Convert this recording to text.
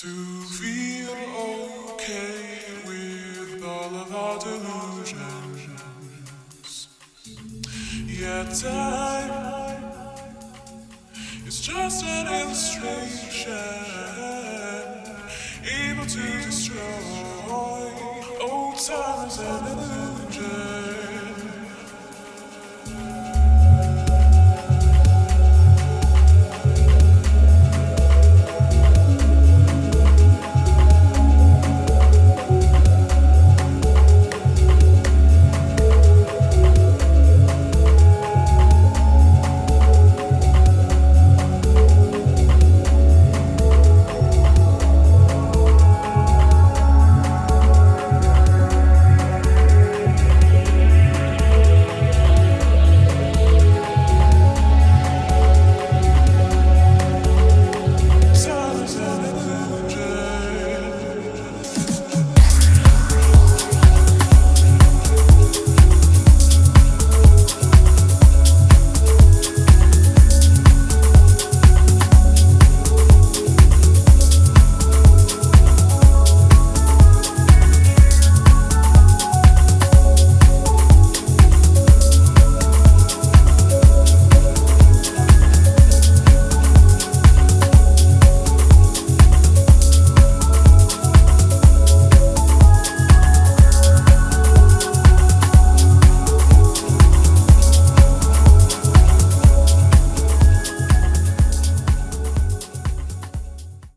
To feel okay with all of our delusions. Yet time is just an illustration, able to destroy. old time and illusions.